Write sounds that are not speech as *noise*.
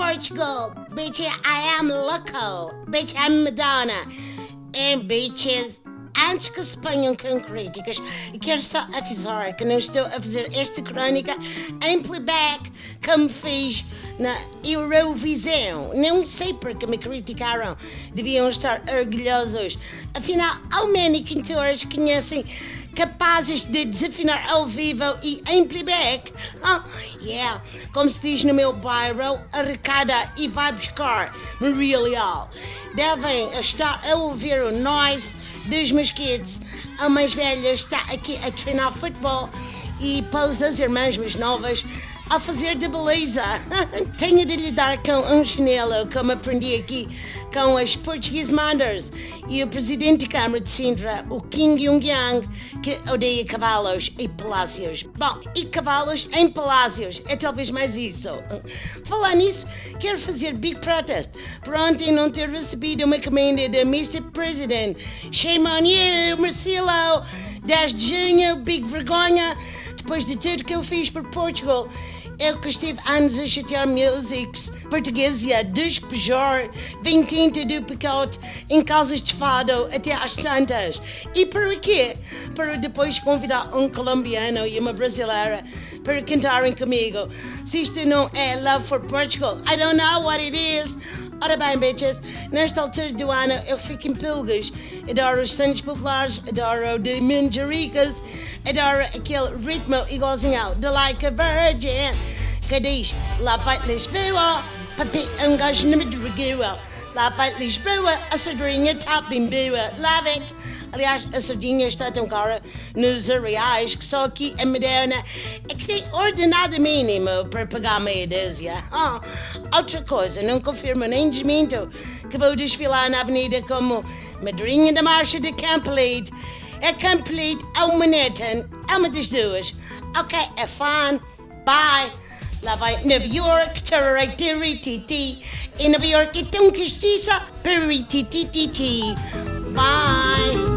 Portugal, bitch, I am loco, bitch, I'm Madonna. And bitches, antes que se ponham com críticas, quero só avisar que não estou a fazer esta crónica em playback como fiz na Eurovisão. Não sei porque me criticaram. Deviam estar orgulhosos. Afinal, há menos cantores conhecem capazes de desafinar ao vivo e em playback. Oh, yeah, como se diz no meu bairro, arrecada e vai buscar Maria Leal. Devem estar a ouvir o noise dos meus kids. A mais velha está aqui a treinar futebol e pôs as irmãs mais novas a fazer de beleza. *laughs* Tenho de lidar com um chinelo, como aprendi aqui com as Portuguese Mothers e o presidente de Câmara de Sintra, o King Yong-yang, que odeia cavalos e palácios. Bom, e cavalos em palácios, é talvez mais isso. *laughs* Falar nisso, quero fazer big protest por ontem não ter recebido uma encomenda da Mr. President. Shame on you, Marcelo! 10 de junho, big vergonha, depois de tudo que eu fiz por Portugal. Eu que estive anos a chatear músicos portugueses e a despejar vem tinta do pacote em casas de fado até às tantas. E para quê? Para depois convidar um colombiano e uma brasileira para cantarem comigo. Se isto não é Love for Portugal, I don't know what it is. Ora bem, bitches, nesta altura do ano eu fico em pulgas. Adoro os santos populares, adoro de manjericas, adoro aquele ritmo igualzinho ao de Like a Virgin, diz lá vai Lisboa, papi é um gajo na Madrugua. Lá vai Lisboa, a sardinha está bem boa, love it. Aliás, a sardinha está tão cara nos areais que só aqui a Moderna é que tem ordenado mínimo para pagar meia dúzia. Outra coisa, não confirmo nem desminto que vou desfilar na avenida como madrinha da marcha de Camp Lead. É Camp Lead ou Manhattan, é uma das duas. Ok, é fun, bye. Lá vai Nova York, tararitiri E Nova York é tão castiça, peritititi. Bye.